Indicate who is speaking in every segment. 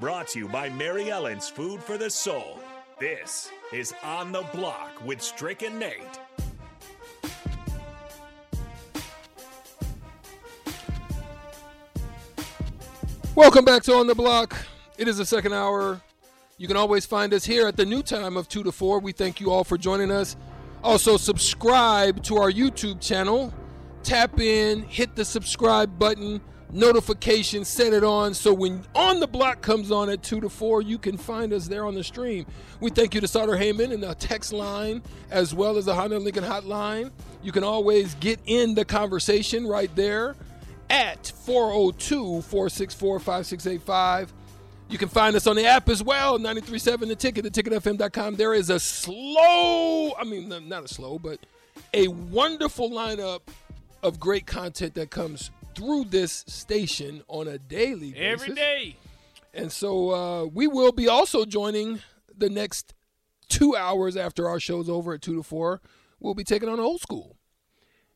Speaker 1: Brought to you by Mary Ellen's Food for the Soul. This is On the Block with Strick and Nate.
Speaker 2: Welcome back to On the Block. It is the second hour. You can always find us here at the new time of 2 to 4. We thank you all for joining us. Also, subscribe to our YouTube channel. Tap in, hit the subscribe button, notification, set it on so when On the Block comes on at 2 to 4, you can find us there on the stream. We thank you to Sauter Heyman and the text line as well as the Honda Lincoln hotline. You can always get in the conversation right there at 402 464 5685. You can find us on the app as well, 937 The Ticket, theticketfm.com. There is a slow, I mean, not a slow, but a wonderful lineup of great content that comes through this station on a daily basis.
Speaker 3: Every day.
Speaker 2: And so uh, we will be also joining the next two hours after our show's over at 2 to 4. We'll be taking on old school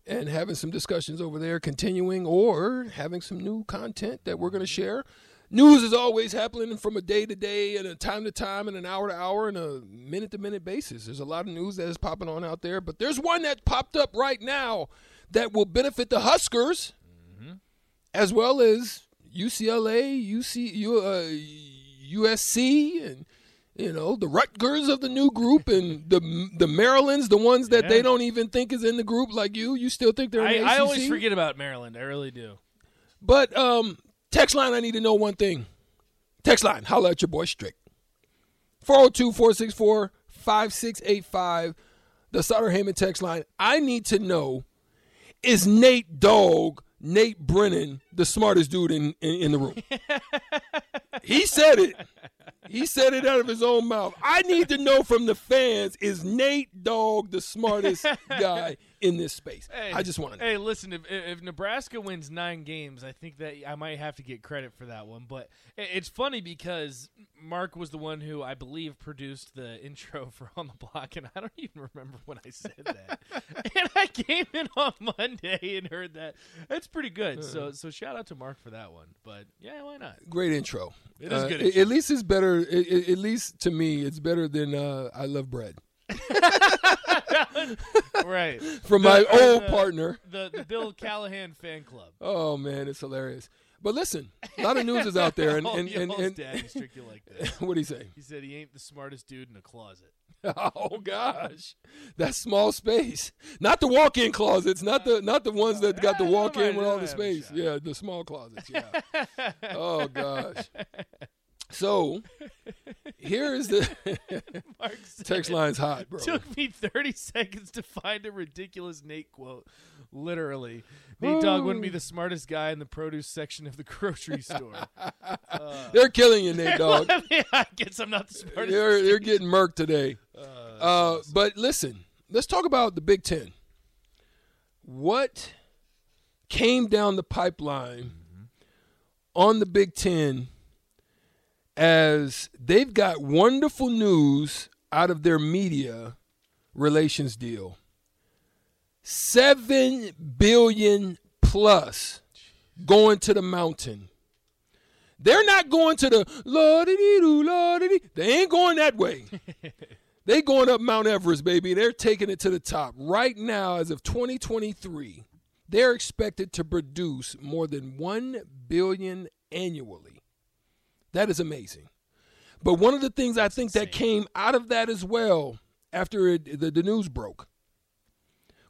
Speaker 2: and having some discussions over there, continuing or having some new content that we're going to share. News is always happening from a day to day and a time to time and an hour to hour and a minute to minute basis. There's a lot of news that is popping on out there, but there's one that popped up right now that will benefit the Huskers as well as UCLA, UC, U, uh, USC, and you know the Rutgers of the new group, and the the Marylands, the ones that
Speaker 3: Yeah.
Speaker 2: they don't even think is in the group like you. You still think they're
Speaker 3: I,
Speaker 2: in the
Speaker 3: I always forget about Maryland. I really do.
Speaker 2: But um, text line, I need to know one thing. Text line, holla at your boy Strick. 402 464 5685. The Sauter Heyman text line. I need to know is Nate Dogg, Nate Brennan, the smartest dude in, in, in the room? he said it. He said it out of his own mouth. I need to know from the fans is Nate Dogg the smartest guy in this space?
Speaker 3: Hey,
Speaker 2: I just want to.
Speaker 3: Hey, listen, if, if Nebraska wins nine games, I think that I might have to get credit for that one. But it's funny because Mark was the one who I believe produced the intro for On the Block, and I don't even remember when I said that. and I came in on Monday and heard that. That's pretty good. So, so shout out to Mark for that one. But yeah, why not?
Speaker 2: great intro.
Speaker 3: It is
Speaker 2: Uh,
Speaker 3: good.
Speaker 2: At least it's better. At least to me, it's better than uh, I love bread
Speaker 3: right.
Speaker 2: from
Speaker 3: The-
Speaker 2: my old
Speaker 3: the-
Speaker 2: partner.
Speaker 3: The the Bill Callahan fan club.
Speaker 2: Oh man, it's hilarious. But listen, a lot of news is out there, and
Speaker 3: Oh,
Speaker 2: and and, and,
Speaker 3: daddy Strick you like that.
Speaker 2: what do you say?
Speaker 3: He said he ain't the smartest dude in the closet.
Speaker 2: Oh gosh, that small space, not the walk-in closets, not the not the ones that got the walk-in with all the space. Yeah, the small closets. Yeah. oh gosh. So here is the
Speaker 3: Mark said
Speaker 2: text line's hot, bro.
Speaker 3: Took me 30 seconds to find a ridiculous Nate quote. Literally. Nate Dogg wouldn't be the smartest guy in the produce section of the grocery store.
Speaker 2: They're killing you, Nate Dogg.
Speaker 3: I, guess I'm not the smartest.
Speaker 2: they're they're getting murked today. Uh, but listen, let's talk about the Big Ten. What came down the pipeline on the Big Ten as they've got wonderful news out of their media relations deal? Seven billion plus going to the mountain. They're not going to the lordy doo lordy. They ain't going that way. they going up Mount Everest, baby. They're taking it to the top. Right now, as of 2023, they're expected to produce more than 1 billion annually. That is amazing. But one of the things I think that came out of that as well after it, the, the news broke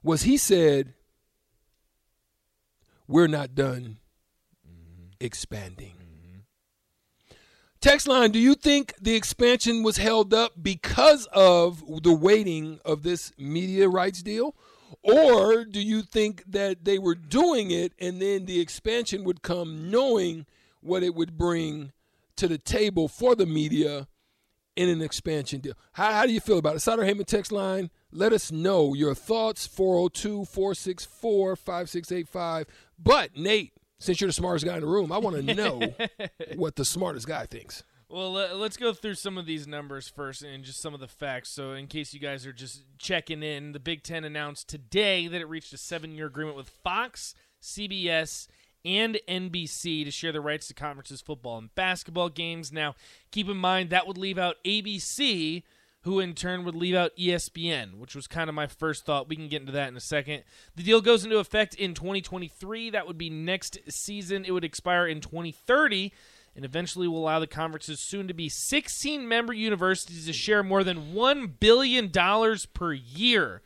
Speaker 2: was he said, We're not done mm-hmm. expanding. Mm-hmm. Text line, do you think the expansion was held up because of the waiting of this media rights deal? Or do you think that they were doing it and then the expansion would come knowing what it would bring to the table for the media in an expansion deal. How, how do you feel about it? Sutter Heyman text line. Let us know your thoughts 402 464 5685. But, Nate, since you're the smartest guy in the room, I want to know what the smartest guy thinks.
Speaker 3: Well, let's go through some of these numbers first and just some of the facts. So, in case you guys are just checking in, the Big Ten announced today that it reached a seven year agreement with Fox, CBS, and NBC to share the rights to conferences, football, and basketball games. Now, keep in mind that would leave out ABC, who in turn would leave out ESPN, which was kind of my first thought. We can get into that in a second. The deal goes into effect in 2023. That would be next season. It would expire in 2030 and eventually will allow the conference's soon to be 16 member universities to share more than $1 billion per year.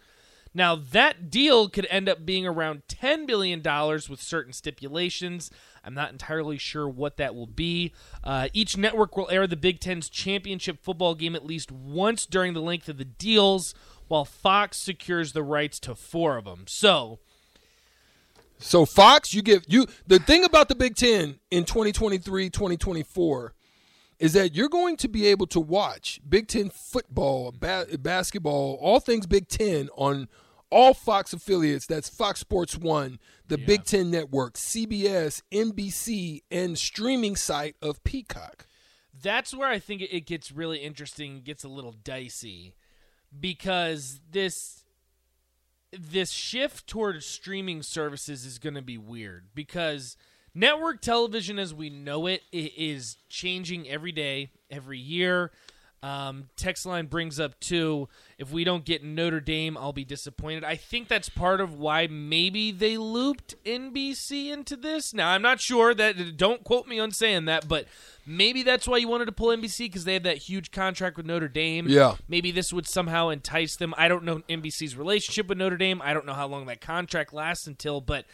Speaker 3: Now, that deal could end up being around $10 billion with certain stipulations. I'm not entirely sure what that will be. Uh, each network will air the Big Ten's championship football game at least once during the length of the deals, while Fox secures the rights to four of them. So,
Speaker 2: So Fox, you give you the thing about the Big Ten in 2023, 2024 is that you're going to be able to watch Big Ten football, ba- basketball, all things Big Ten on all Fox affiliates. That's Fox Sports One, the Big Ten Network, CBS, NBC, and streaming site of Peacock.
Speaker 3: that's where I think it gets really interesting, gets a little dicey because this this shift toward streaming services is going to be weird because network television as we know it i- is changing every day, every year. Um, text line brings up too. If we don't get Notre Dame, I'll be disappointed. I think that's part of why maybe they looped NBC into this. Now I'm not sure that. Don't quote me on saying that, but maybe that's why you wanted to pull NBC because they have that huge contract with Notre Dame.
Speaker 2: Yeah.
Speaker 3: Maybe this would somehow entice them. I don't know NBC's relationship with Notre Dame. I don't know how long that contract lasts until, but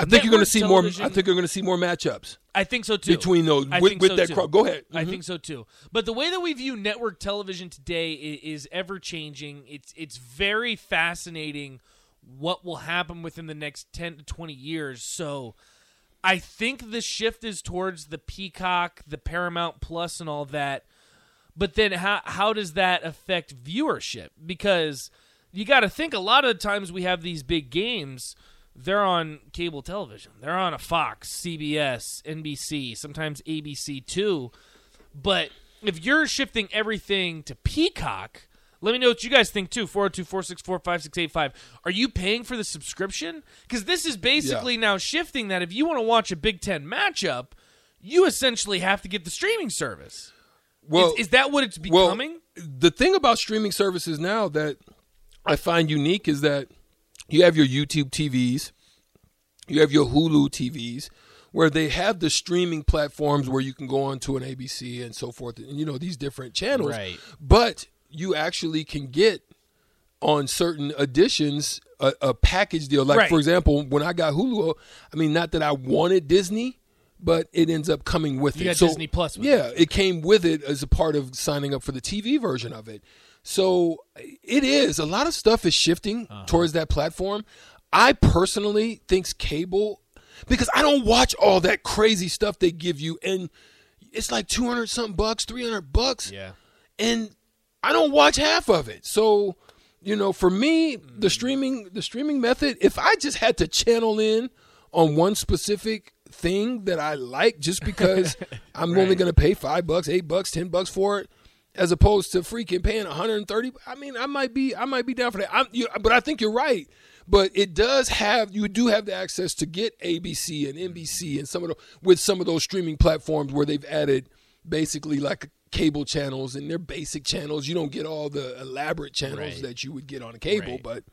Speaker 2: I think you're going to see more. I think you're going to see more matchups
Speaker 3: I think so too.
Speaker 2: between those
Speaker 3: I
Speaker 2: with, with
Speaker 3: so
Speaker 2: that.
Speaker 3: too.
Speaker 2: crowd. Go ahead.
Speaker 3: I
Speaker 2: Mhm.
Speaker 3: think so too. But the way that we view network television today is, is ever changing. It's it's very fascinating what will happen within the next 10 to 20 years. So I think the shift is towards the Peacock, the Paramount Plus and all that. But then how how does that affect viewership? Because you got to think a lot of the times we have these big games they're on cable television. They're on a Fox, CBS, NBC, sometimes ABC too. But if you're shifting everything to Peacock, let me know what you guys think too. 402 464 5685. Are you paying for the subscription? Because this is basically now shifting that if you want to watch a Big Ten matchup, you essentially have to get the streaming service.
Speaker 2: Well,
Speaker 3: is, is that what it's
Speaker 2: well,
Speaker 3: becoming?
Speaker 2: the thing about streaming services now that I find unique is that you have your YouTube TVs, you have your Hulu TVs, where they have the streaming platforms where you can go on to an ABC and so forth, and you know these different channels.
Speaker 3: Right.
Speaker 2: But you actually can get on certain editions a, a package deal. Like
Speaker 3: Right.
Speaker 2: for example, when I got Hulu, I mean not that I wanted Disney. But it ends up coming with
Speaker 3: You
Speaker 2: it.
Speaker 3: got
Speaker 2: So-
Speaker 3: Disney Plus
Speaker 2: yeah, it came with it as a part of signing up for the TV version of it. So it is a lot of stuff is shifting
Speaker 3: Uh-huh.
Speaker 2: towards that platform. I personally thinks cable because I don't watch all that crazy stuff they give you and it's like 200 something bucks, 300 bucks
Speaker 3: Yeah.
Speaker 2: and I don't watch half of it. So, you know, for me, the streaming the streaming method, if I just had to channel in on one specific thing that I like just because I'm only going to pay 5 bucks, 8 bucks, 10 bucks for it as opposed to freaking paying 130, I mean, I might be I might be down for that. I'm you, but I think you're right. But it does have you do have the access to get ABC and NBC and some of the with some of those streaming platforms where they've added basically like cable channels and they're basic channels. You don't get all the elaborate channels
Speaker 3: Right.
Speaker 2: that you would get on a cable,
Speaker 3: Right.
Speaker 2: but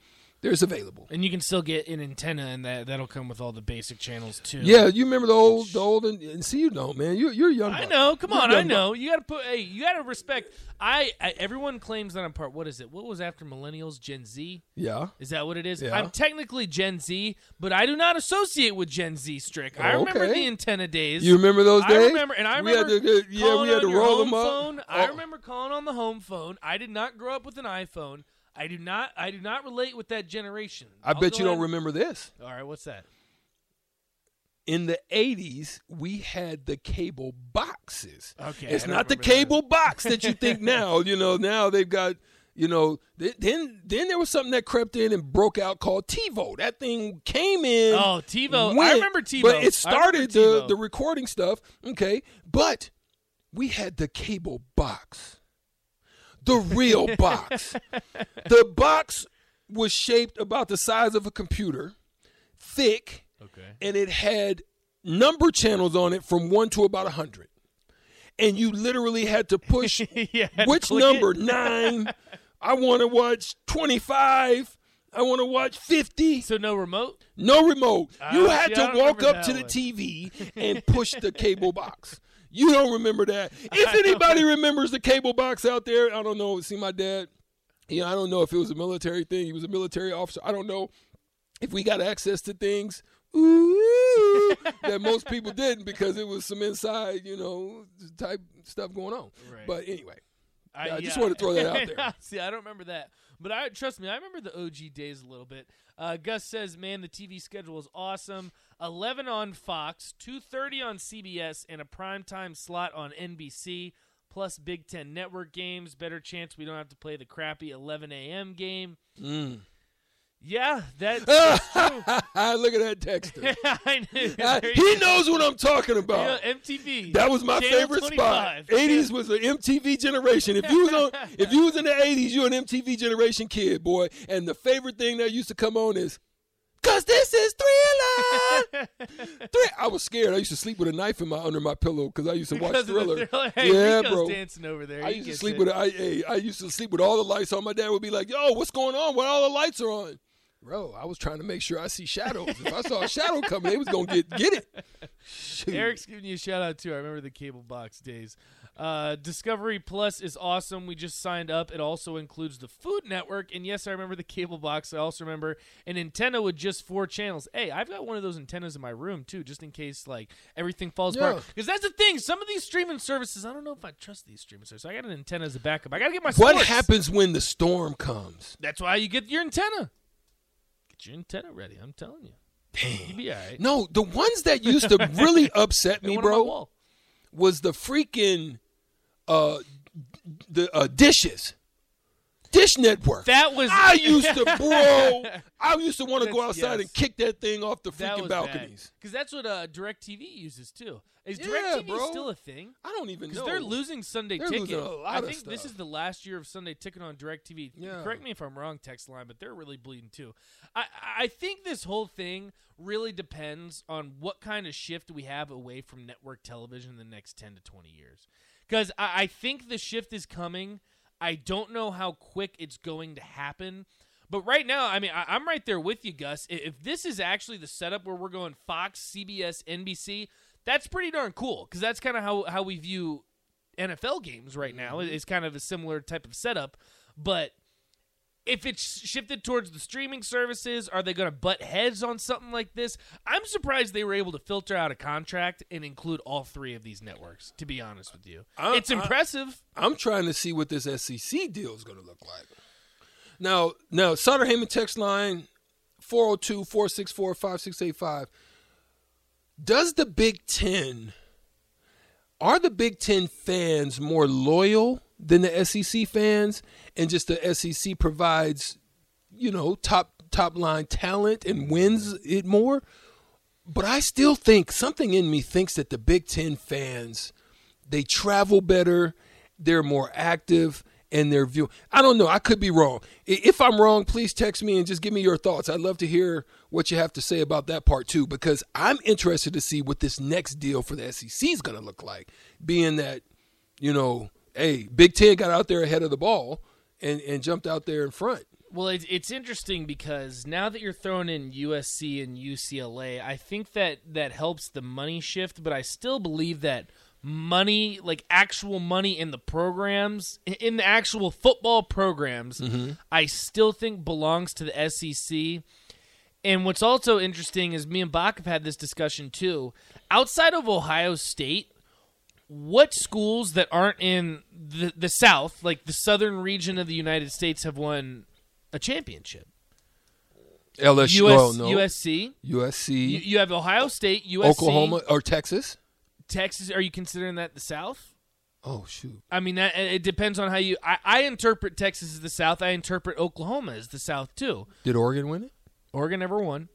Speaker 2: there's available.
Speaker 3: And you can still get an antenna, and that that'll come with all the basic channels too.
Speaker 2: Yeah, you remember the old, the old, and, and see, you don't, man. You, you're young.
Speaker 3: I
Speaker 2: buck.
Speaker 3: know. Come
Speaker 2: You're
Speaker 3: on, I
Speaker 2: young buck.
Speaker 3: know. You got to put. Hey, you got to respect. I, I. Everyone claims that I'm part. What is it? What was after millennials? Gen Z.
Speaker 2: Yeah.
Speaker 3: Is that what it is?
Speaker 2: Yeah.
Speaker 3: I'm technically Gen Z, but I do not associate with Gen Z. Strick. I
Speaker 2: Oh,
Speaker 3: remember
Speaker 2: okay.
Speaker 3: the antenna days.
Speaker 2: You remember those days?
Speaker 3: I remember, and I
Speaker 2: We had
Speaker 3: remember.
Speaker 2: to yeah, we had to roll them up.
Speaker 3: Phone. I
Speaker 2: Oh.
Speaker 3: remember calling on the home phone. I did not grow up with an iPhone. I do not. I do not relate with that generation.
Speaker 2: I
Speaker 3: I'll
Speaker 2: bet you don't remember this.
Speaker 3: All right, what's that?
Speaker 2: in the 80s, we had the cable boxes.
Speaker 3: Okay,
Speaker 2: It's
Speaker 3: don't
Speaker 2: the
Speaker 3: remember that.
Speaker 2: cable box that you think now. You know, now they've got, you know, th- then then there was something that crept in and broke out called TiVo. That thing came in.
Speaker 3: Oh, TiVo. I remember TiVo.
Speaker 2: But it started the, the recording stuff. Okay. But we had the cable box. The real box. The box was shaped about the size of a computer, thick,
Speaker 3: Okay.
Speaker 2: and it had number channels on it from one to about a hundred. And you literally had to push
Speaker 3: Yeah,
Speaker 2: which number?
Speaker 3: it.
Speaker 2: Nine. I want to watch 25. I want to watch 50.
Speaker 3: So no remote.
Speaker 2: No remote. You
Speaker 3: Ah,
Speaker 2: had to walk up to the
Speaker 3: one.
Speaker 2: TV and push the cable box. You don't remember that. If anybody remembers the cable box out there, I don't know. See, my dad, you know, I don't know if it was a military thing. He was a military officer. I don't know if we got access to things ooh, that most people didn't because it was some inside, you know, type stuff going on.
Speaker 3: Right.
Speaker 2: But anyway,
Speaker 3: I,
Speaker 2: I just wanted to throw that out there.
Speaker 3: See, I don't remember that, but I trust me, I remember the OG days a little bit. Uh, Gus says, "Man, the TV schedule is awesome. Eleven on Fox, two thirty on CBS, and a primetime slot on NBC." Plus Big Ten Network games. Better chance we don't have to play the crappy 11 a.m. game.
Speaker 2: Mm.
Speaker 3: Yeah, that's, that's true.
Speaker 2: look at that texter.
Speaker 3: I knew. There
Speaker 2: he knows what I'm talking about.
Speaker 3: Yeah, MTV.
Speaker 2: That was my
Speaker 3: Channel
Speaker 2: favorite
Speaker 3: 25.
Speaker 2: spot. 80s was an MTV generation. If you was on, if you was in the 80s, you an MTV generation kid, boy. And the favorite thing that used to come on is, "Cause this is Thriller." I was scared. I used to sleep with a knife in my under my pillow because I used to watch
Speaker 3: Because the
Speaker 2: Thriller.
Speaker 3: Thriller. Hey,
Speaker 2: yeah,
Speaker 3: Rico's
Speaker 2: bro.
Speaker 3: dancing over there.
Speaker 2: I
Speaker 3: He
Speaker 2: used to sleep
Speaker 3: it.
Speaker 2: with I, hey, I used to sleep with all the lights on. My dad would be like, "Yo, what's going on? Why all the lights are on?" Bro, I was trying to make sure I see shadows. If I saw a shadow coming, they was gonna get get it. Shoot.
Speaker 3: Eric's giving you a shout out too. I remember the cable box days. Uh, Discovery Plus is awesome. We just signed up. It also includes the Food Network. And yes, I remember the cable box. I also remember an antenna with just four channels. Hey, I've got one of those antennas in my room too, just in case like everything falls
Speaker 2: Yeah.
Speaker 3: apart. Because that's the thing. Some of these streaming services, I don't know if I trust these streaming services. I got an antenna as a backup. I got to get my
Speaker 2: What
Speaker 3: sports.
Speaker 2: happens when the storm comes?
Speaker 3: That's why you get your antenna. Get your antenna ready. I'm telling you.
Speaker 2: Damn.
Speaker 3: You be all right.
Speaker 2: No, the ones that used to really upset me,
Speaker 3: one on my
Speaker 2: bro, was the freaking uh the uh, dishes. Dish Network.
Speaker 3: That was
Speaker 2: I used to, bro. I used to want to go outside
Speaker 3: yes.
Speaker 2: and kick that thing off the freaking balconies.
Speaker 3: Because that's what uh, DirecTV uses too. Is
Speaker 2: Yeah,
Speaker 3: DirecTV
Speaker 2: bro.
Speaker 3: still a thing?
Speaker 2: I don't even know.
Speaker 3: Because they're losing Sunday
Speaker 2: They're
Speaker 3: Ticket.
Speaker 2: losing
Speaker 3: I think this is the last year of Sunday Ticket on DirecTV.
Speaker 2: Yeah.
Speaker 3: Correct me if I'm wrong, text line, but they're really bleeding too. I I think this whole thing really depends on what kind of shift we have away from network television in the next 10 to 20 years. Because I, I think the shift is coming. I don't know how quick it's going to happen. But right now, I mean, I, I'm right there with you, Gus. If this is actually the setup where we're going Fox, CBS, NBC, that's pretty darn cool because that's kind of how, how we view NFL games right now. Mm-hmm. It's kind of a similar type of setup. But if it's shifted towards the streaming services, are they going to butt heads on something like this? I'm surprised they were able to filter out a contract and include all three of these networks, to be honest with you.
Speaker 2: I-
Speaker 3: it's impressive.
Speaker 2: I'm trying to see what this SEC deal is going to look like. Now, now Sutter Heyman text line 402-464-5685. Does the Big 10 are the Big 10 fans more loyal than the SEC fans and just the SEC provides, you know, top top line talent and wins it more? But I still think something in me thinks that the Big 10 fans they travel better, they're more active, and their view. I don't know. I could be wrong. If I'm wrong, please text me and just give me your thoughts. I'd love to hear what you have to say about that part too, because I'm interested to see what this next deal for the SEC is going to look like. Being that, you know, hey, Big Ten got out there ahead of the ball and and jumped out there in front.
Speaker 3: Well, it's it's interesting because now that you're throwing in USC and UCLA, I think that that helps the money shift. But I still believe that money, like actual money in the programs, in the actual football programs, mm-hmm. I still think belongs to the SEC. And what's also interesting is me and Bach have had this discussion too. Outside of Ohio State, what schools that aren't in the the South, like the southern region of the United States, have won a championship?
Speaker 2: LSU,
Speaker 3: US,
Speaker 2: oh, no.
Speaker 3: USC.
Speaker 2: USC,
Speaker 3: You, you have Ohio State, USC,
Speaker 2: Oklahoma, or Texas.
Speaker 3: Texas. Are you considering that the South?
Speaker 2: Oh shoot.
Speaker 3: I mean, that it depends on how you. I, I interpret Texas as the South. I interpret Oklahoma as the South too.
Speaker 2: Did Oregon win it?
Speaker 3: Oregon never won.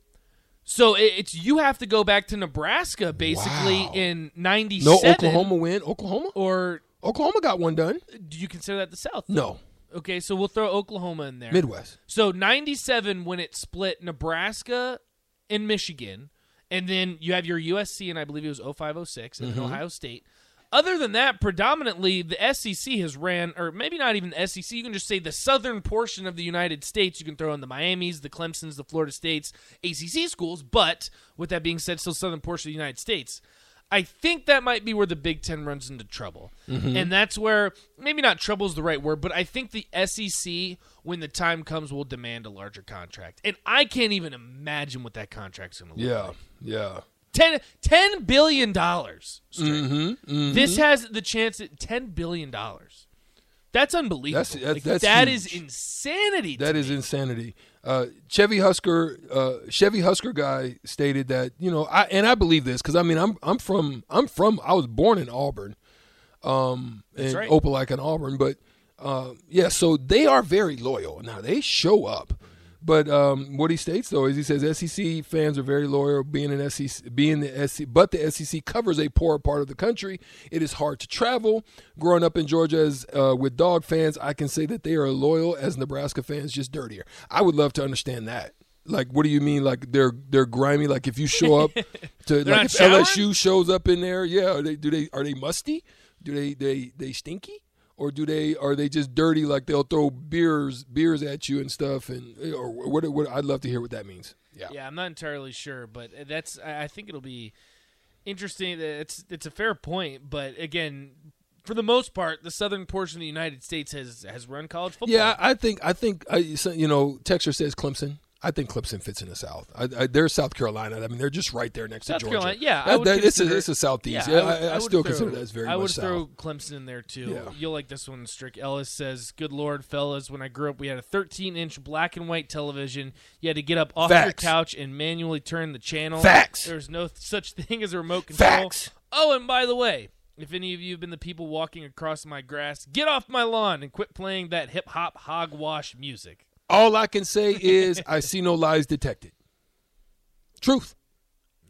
Speaker 3: So it, it's you have to go back to Nebraska basically
Speaker 2: Wow.
Speaker 3: in
Speaker 2: No,
Speaker 3: '97.
Speaker 2: Oklahoma win. Oklahoma.
Speaker 3: Or
Speaker 2: Oklahoma got one done.
Speaker 3: do you consider that the South?
Speaker 2: No,
Speaker 3: Okay, so we'll throw Oklahoma in there.
Speaker 2: Midwest.
Speaker 3: So 97 when it split Nebraska and Michigan, and then you have your USC and I believe it was 0506 and
Speaker 2: Mm-hmm.
Speaker 3: Ohio State. Other than that, predominantly the SEC has ran, or maybe not even the SEC. You can just say the southern portion of the United States. You can throw in the Miami's, the Clemson's, the Florida States, ACC schools. But with that being said, still southern portion of the United States. I think that might be where the Big Ten runs into trouble. And that's where, maybe not trouble is the right word, but I think the SEC, when the time comes, will demand a larger contract. And I can't even imagine what that contract's going to look
Speaker 2: Yeah,
Speaker 3: like.
Speaker 2: yeah.
Speaker 3: Ten, $10 billion. straight.
Speaker 2: Mm-hmm,
Speaker 3: This has the chance at $10 billion. That's unbelievable.
Speaker 2: That's- that's-
Speaker 3: Like,
Speaker 2: that's
Speaker 3: that is insanity.
Speaker 2: That is insanity. Uh, Chevy Husker, uh, Chevy Husker guy stated that you know, I and I believe this because I mean I'm I'm from I'm from I was born in Auburn, um, in
Speaker 3: right.
Speaker 2: Opelika in Auburn, but uh, yeah, so they are very loyal. Now they show up, but um, what he states though is he says SEC fans are very loyal, being an SEC, being the SEC, but the SEC covers a poor part of the country. It is hard to travel. Growing up in Georgia as uh, with dog fans, I can say that they are loyal as Nebraska fans, just dirtier. I would love to understand that. Like, what do you mean? Like they're they're grimy? Like if you show up to like if
Speaker 3: showering?
Speaker 2: LSU shows up in there, yeah, are they do they are they musty? Do they they they stinky? Or do they are they just dirty? Like they'll throw beers beers at you and stuff, and or what? What I'd love to hear what that means. Yeah,
Speaker 3: Yeah, I'm not entirely sure, but that's I think it'll be interesting. It's it's a fair point, but again, for the most part, the southern portion of the United States has has run college football.
Speaker 2: yeah. I think I think I, you know. Texture says Clemson. I think Clemson fits in the South. I, I, they're South Carolina. I mean, they're just right there next
Speaker 3: South
Speaker 2: to Georgia.
Speaker 3: Carolina. Yeah, I
Speaker 2: That-
Speaker 3: would
Speaker 2: that- it's a
Speaker 3: consider-
Speaker 2: it's a southeast.
Speaker 3: Yeah, I, would-
Speaker 2: I,
Speaker 3: would
Speaker 2: still
Speaker 3: throw-
Speaker 2: consider that as very
Speaker 3: I would
Speaker 2: much
Speaker 3: throw
Speaker 2: South.
Speaker 3: Clemson in there too.
Speaker 2: Yeah.
Speaker 3: You'll like this one, Strick. Ellis says, "Good lord, fellas, when I grew up, we had a 13-inch black and white television. You had to get up off your couch and manually turn the channel.
Speaker 2: Facts.
Speaker 3: There was no such thing as a remote control.
Speaker 2: Facts.
Speaker 3: Oh, and by the way." If any of you have been the people walking across my grass, get off my lawn and quit playing that hip hop hogwash music.
Speaker 2: All I can say is I see no lies detected. Truth.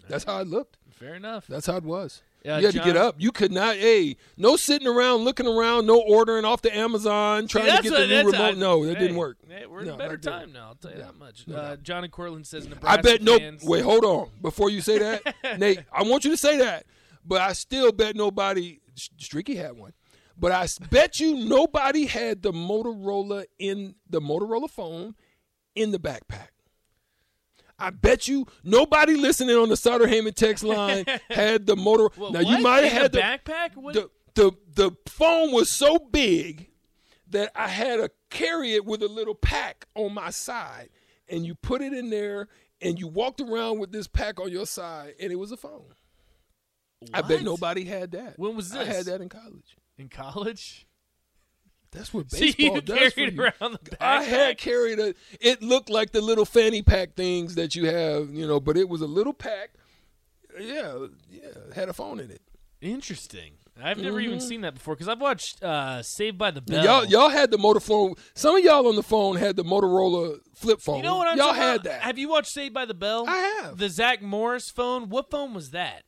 Speaker 2: That's how it looked.
Speaker 3: Fair enough.
Speaker 2: That's how it was.
Speaker 3: Yeah,
Speaker 2: you had to get up. You could not. Hey, no sitting around looking around. No ordering off the Amazon trying to get
Speaker 3: what-
Speaker 2: the new remote.
Speaker 3: how-
Speaker 2: no, that
Speaker 3: hey,
Speaker 2: didn't work.
Speaker 3: hey, we're in
Speaker 2: No,
Speaker 3: a better time
Speaker 2: it.
Speaker 3: now. I'll tell you
Speaker 2: Yeah,
Speaker 3: that much.
Speaker 2: no
Speaker 3: uh, Cortland says
Speaker 2: I bet no.
Speaker 3: fans.
Speaker 2: Wait, hold on. Before you say that, Nate, I want you to say that. But I still bet nobody. Streaky had one. But I bet you nobody had the Motorola in the Motorola phone in the backpack. I bet you nobody listening on the Sutter Heyman text line had the motor.
Speaker 3: Wha-
Speaker 2: now
Speaker 3: what?
Speaker 2: you might have had
Speaker 3: the
Speaker 2: the
Speaker 3: backpack. What?
Speaker 2: the, the the phone was so big that I had to carry it with a little pack on my side, and you put it in there, and you walked around with this pack on your side, and it was a phone. I bet nobody had that.
Speaker 3: When was
Speaker 2: I had that in college.
Speaker 3: In college.
Speaker 2: That's what
Speaker 3: So
Speaker 2: baseball
Speaker 3: you
Speaker 2: does for
Speaker 3: carried
Speaker 2: you.
Speaker 3: around the backpack.
Speaker 2: I had carried a. It looked like the little fanny pack things that you have, you know, but it was a little pack. Yeah, yeah, had a phone in it.
Speaker 3: Interesting. I've never even seen that before because I've watched uh, Saved by the Bell.
Speaker 2: Mm-hmm. Y'all, y'all had the motor phone. Some of y'all on the phone had the Motorola flip phone.
Speaker 3: you know what I'm
Speaker 2: Y'all had
Speaker 3: about?
Speaker 2: that.
Speaker 3: Have you watched Saved by the Bell?
Speaker 2: I have.
Speaker 3: The Zach Morris phone. What phone was that?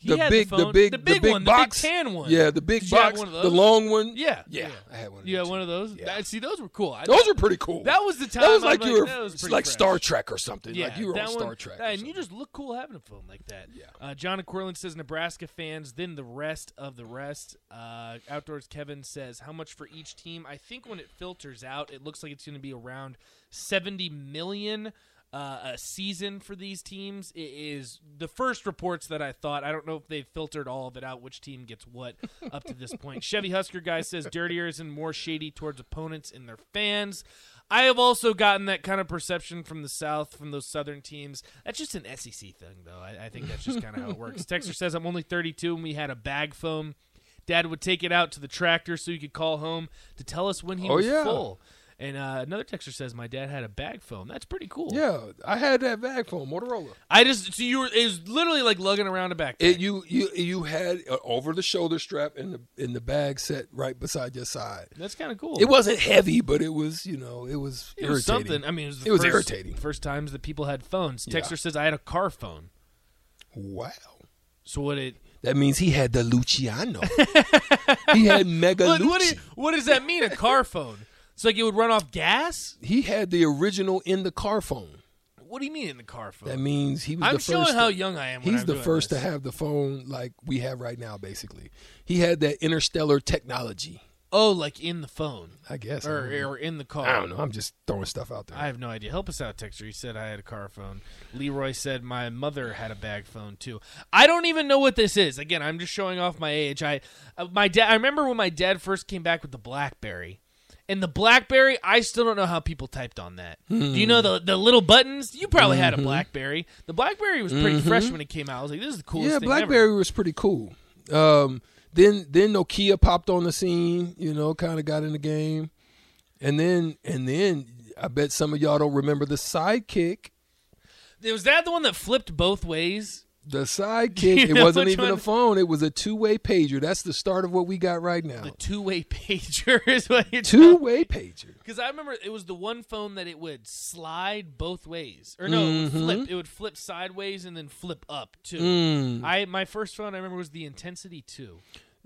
Speaker 3: He
Speaker 2: the big,
Speaker 3: the,
Speaker 2: the,
Speaker 3: phone.
Speaker 2: big,
Speaker 3: the big one,
Speaker 2: box,
Speaker 3: the big tan one.
Speaker 2: Yeah, the big
Speaker 3: Did you have
Speaker 2: box,
Speaker 3: one of
Speaker 2: the long one.
Speaker 3: Yeah,
Speaker 2: yeah,
Speaker 3: yeah.
Speaker 2: I had one. Of
Speaker 3: You had one of those.
Speaker 2: Yeah.
Speaker 3: That- see, those were cool. I,
Speaker 2: Those were pretty cool.
Speaker 3: That was the time.
Speaker 2: That was
Speaker 3: I
Speaker 2: like you were
Speaker 3: that was
Speaker 2: like
Speaker 3: fresh.
Speaker 2: Star Trek or something.
Speaker 3: Yeah,
Speaker 2: like you were
Speaker 3: that
Speaker 2: on
Speaker 3: one-
Speaker 2: Star Trek. or
Speaker 3: and you just look cool having a phone like that.
Speaker 2: Yeah.
Speaker 3: Uh, John Corlin says Nebraska fans, then the rest of the rest. Uh, Outdoors Kevin says how much for each team. I think when it filters out, it looks like it's going to be around seventy million. Uh, a season for these teams It is the first reports that I thought. I don't know if they've filtered all of it out, which team gets what up to this point. Chevy Husker guy says dirtier is and more shady towards opponents and their fans. I have also gotten that kind of perception from the South, from those Southern teams. That's just an SEC thing, though. I, I think that's just kind of how it works. Texter says, I'm only 32 and we had a bag phone. Dad would take it out to the tractor so he could call home to tell us when he
Speaker 2: Oh,
Speaker 3: was
Speaker 2: yeah.
Speaker 3: full. And uh, another texter says my dad had a bag phone. That's pretty cool.
Speaker 2: Yeah, I had that bag phone, Motorola.
Speaker 3: I just so you were it was literally like lugging around a backpack.
Speaker 2: It, you you you had uh, over the shoulder strap in the in the bag set right beside your side.
Speaker 3: That's kind of cool.
Speaker 2: It wasn't heavy, but it was you know it was
Speaker 3: It was something. I mean, it was, the
Speaker 2: It was
Speaker 3: first,
Speaker 2: irritating.
Speaker 3: First times that people had phones.
Speaker 2: Yeah.
Speaker 3: Texter says I had a car phone.
Speaker 2: Wow,
Speaker 3: So what it
Speaker 2: that means he had the Luciano. he had Mega
Speaker 3: what, what,
Speaker 2: Lucci.
Speaker 3: what does that mean? A car phone? It's like it would run off gas.
Speaker 2: he had the original in the car phone.
Speaker 3: What do you mean in the car phone?
Speaker 2: That means he was
Speaker 3: I'm
Speaker 2: the
Speaker 3: showing
Speaker 2: first.
Speaker 3: how
Speaker 2: to-
Speaker 3: young I am. When
Speaker 2: He's
Speaker 3: I'm
Speaker 2: the first
Speaker 3: this.
Speaker 2: to have the phone like we have right now. Basically, he had that interstellar technology.
Speaker 3: Oh, like in the phone
Speaker 2: I guess.
Speaker 3: Or
Speaker 2: don't
Speaker 3: or in the car.
Speaker 2: I don't know. I'm just throwing stuff out there.
Speaker 3: I have no idea. Help us out, Texter. He said I had a car phone. Leroy said my mother had a bag phone too. I don't even know what this is. Again, I'm just showing off my age. I, uh, my dad. I remember when my dad first came back with the BlackBerry. And the BlackBerry, I still don't know how people typed on that. Do you know the the little buttons? You probably had
Speaker 2: Mm-hmm.
Speaker 3: a BlackBerry. The BlackBerry was pretty fresh when it came out. I was like, this is the coolest
Speaker 2: yeah,
Speaker 3: thing ever.
Speaker 2: BlackBerry was pretty cool. Um, then then Nokia popped on the scene. You know, kind of got in the game, and then and then I bet some of y'all don't remember the Sidekick.
Speaker 3: Was that the one that flipped both ways?
Speaker 2: The Sidekick.
Speaker 3: You
Speaker 2: it wasn't even a phone. It was a two way pager. That's the start of what we got right now.
Speaker 3: The two way pager is what you're
Speaker 2: Two way pager.
Speaker 3: Because I remember it was the one phone that it would slide both ways, or no, it would
Speaker 2: Mm-hmm.
Speaker 3: flip. It would flip sideways and then flip up too.
Speaker 2: Mm.
Speaker 3: I my first phone I remember was the Intensity Two.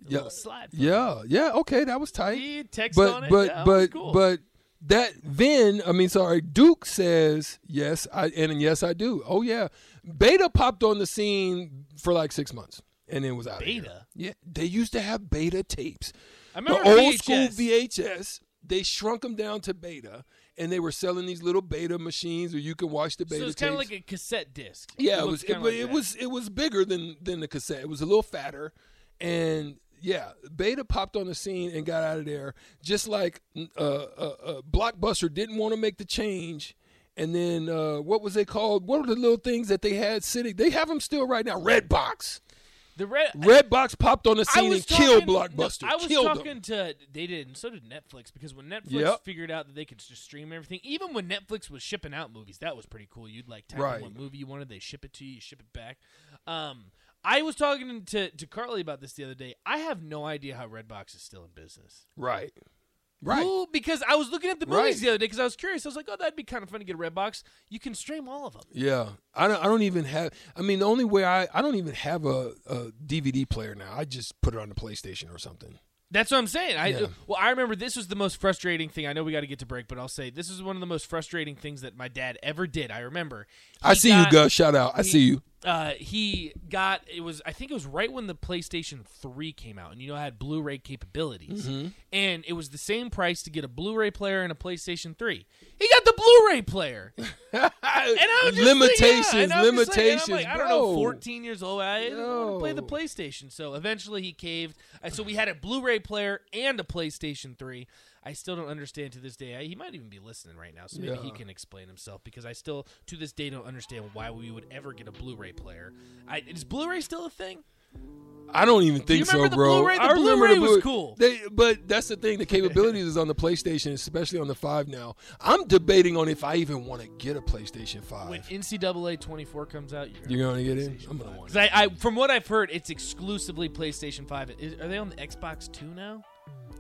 Speaker 2: Yeah, yeah, yeah. Okay, that was tight.
Speaker 3: He text
Speaker 2: but
Speaker 3: on it.
Speaker 2: but
Speaker 3: yeah,
Speaker 2: but
Speaker 3: cool.
Speaker 2: but that then I mean sorry Duke says yes I and yes I do oh yeah Beta popped on the scene for like six months and then was out.
Speaker 3: Beta?
Speaker 2: yeah they used to have Beta tapes
Speaker 3: I
Speaker 2: the
Speaker 3: remember
Speaker 2: old
Speaker 3: VHS.
Speaker 2: school VHS they shrunk them down to Beta and they were selling these little Beta machines where you can watch the Beta
Speaker 3: So it's kind of like a cassette disc.
Speaker 2: yeah, it
Speaker 3: looked
Speaker 2: was. It,
Speaker 3: like
Speaker 2: it was. It was bigger than than the cassette. It was a little fatter, and yeah, Beta popped on the scene and got out of there. Just like uh, uh, uh, Blockbuster didn't want to make the change, and then uh, what was they called? What were the little things that they had sitting? They have them still right now. Red box.
Speaker 3: the red.
Speaker 2: red box popped on the scene and killed Blockbuster.
Speaker 3: no, I was
Speaker 2: killed
Speaker 3: talking
Speaker 2: them.
Speaker 3: to they did, and so did Netflix because when Netflix
Speaker 2: Yep.
Speaker 3: figured out that they could just stream everything, even when Netflix was shipping out movies, that was pretty cool. You'd like type
Speaker 2: Right.
Speaker 3: in what movie you wanted, they ship it to you, you ship it back. Um, I was talking to to Carly about this the other day. I have no idea how Redbox is still in business.
Speaker 2: Right. Right.
Speaker 3: Who- because I was looking at the movies
Speaker 2: Right.
Speaker 3: the other day because I was curious. I was like, oh, that'd be kind of fun to get a Redbox. You can stream all of them.
Speaker 2: Yeah, I don't. I don't even have. I mean, the only way I I don't even have a, a DVD player now. I just put it on the PlayStation or something.
Speaker 3: That's what I'm saying. I
Speaker 2: Yeah.
Speaker 3: well, I remember this was the most frustrating thing. I know we got to get to break, but I'll say this is one of the most frustrating things that my dad ever did. I remember.
Speaker 2: I see
Speaker 3: got-
Speaker 2: you, Gus. Shout out. I
Speaker 3: he-
Speaker 2: see you.
Speaker 3: Uh, he got it was I think it was right when the PlayStation 3 came out, and you know it had Blu-ray capabilities,
Speaker 2: Mm-hmm.
Speaker 3: and it was the same price to get a Blu-ray player and a PlayStation 3. He got the Blu-ray player. And I was
Speaker 2: limitations,
Speaker 3: like, yeah, was just like-
Speaker 2: limitations,
Speaker 3: like, I don't know, 14 years old. I didn't want to play the PlayStation. So eventually he caved. Uh, So we had a Blu-ray player and a PlayStation 3. I still don't understand to this day. I, he might even be listening right now, so maybe he can explain himself because I still to this day don't understand why we would ever get a Blu-ray player. I, is Blu-ray still a thing?
Speaker 2: I don't even think so, bro.
Speaker 3: Blu-ray? The
Speaker 2: I remember
Speaker 3: Blu-ray
Speaker 2: the
Speaker 3: was cool.
Speaker 2: They, but that's the thing. The capabilities is on the PlayStation, especially on the Five now. I'm debating on if I even want to get a PlayStation Five.
Speaker 3: When NCAA 24 comes out, you're,
Speaker 2: You're gonna get in? I'm gonna want.
Speaker 3: 'Cause I, I, from what I've heard, it's exclusively PlayStation 5. Is, are they on the Xbox 2 now?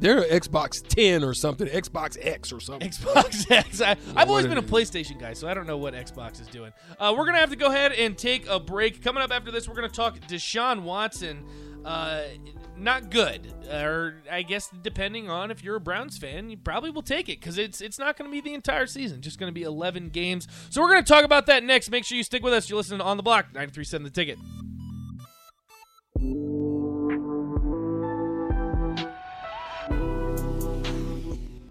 Speaker 2: They're Xbox 10 or something, Xbox X or something.
Speaker 3: Xbox X. I, I've always been a. PlayStation guy, so I don't know what Xbox is doing. Uh, we're gonna have to go ahead and take a break. Coming up after this, we're gonna talk Deshaun Watson. Uh, not good, or I guess depending on if you're a Browns fan, you probably will take it because it's it's not going to be the entire season, just going to be 11 games. So we're going to talk about that next. Make sure you stick with us. You're listening to on the block 93.7 The Ticket.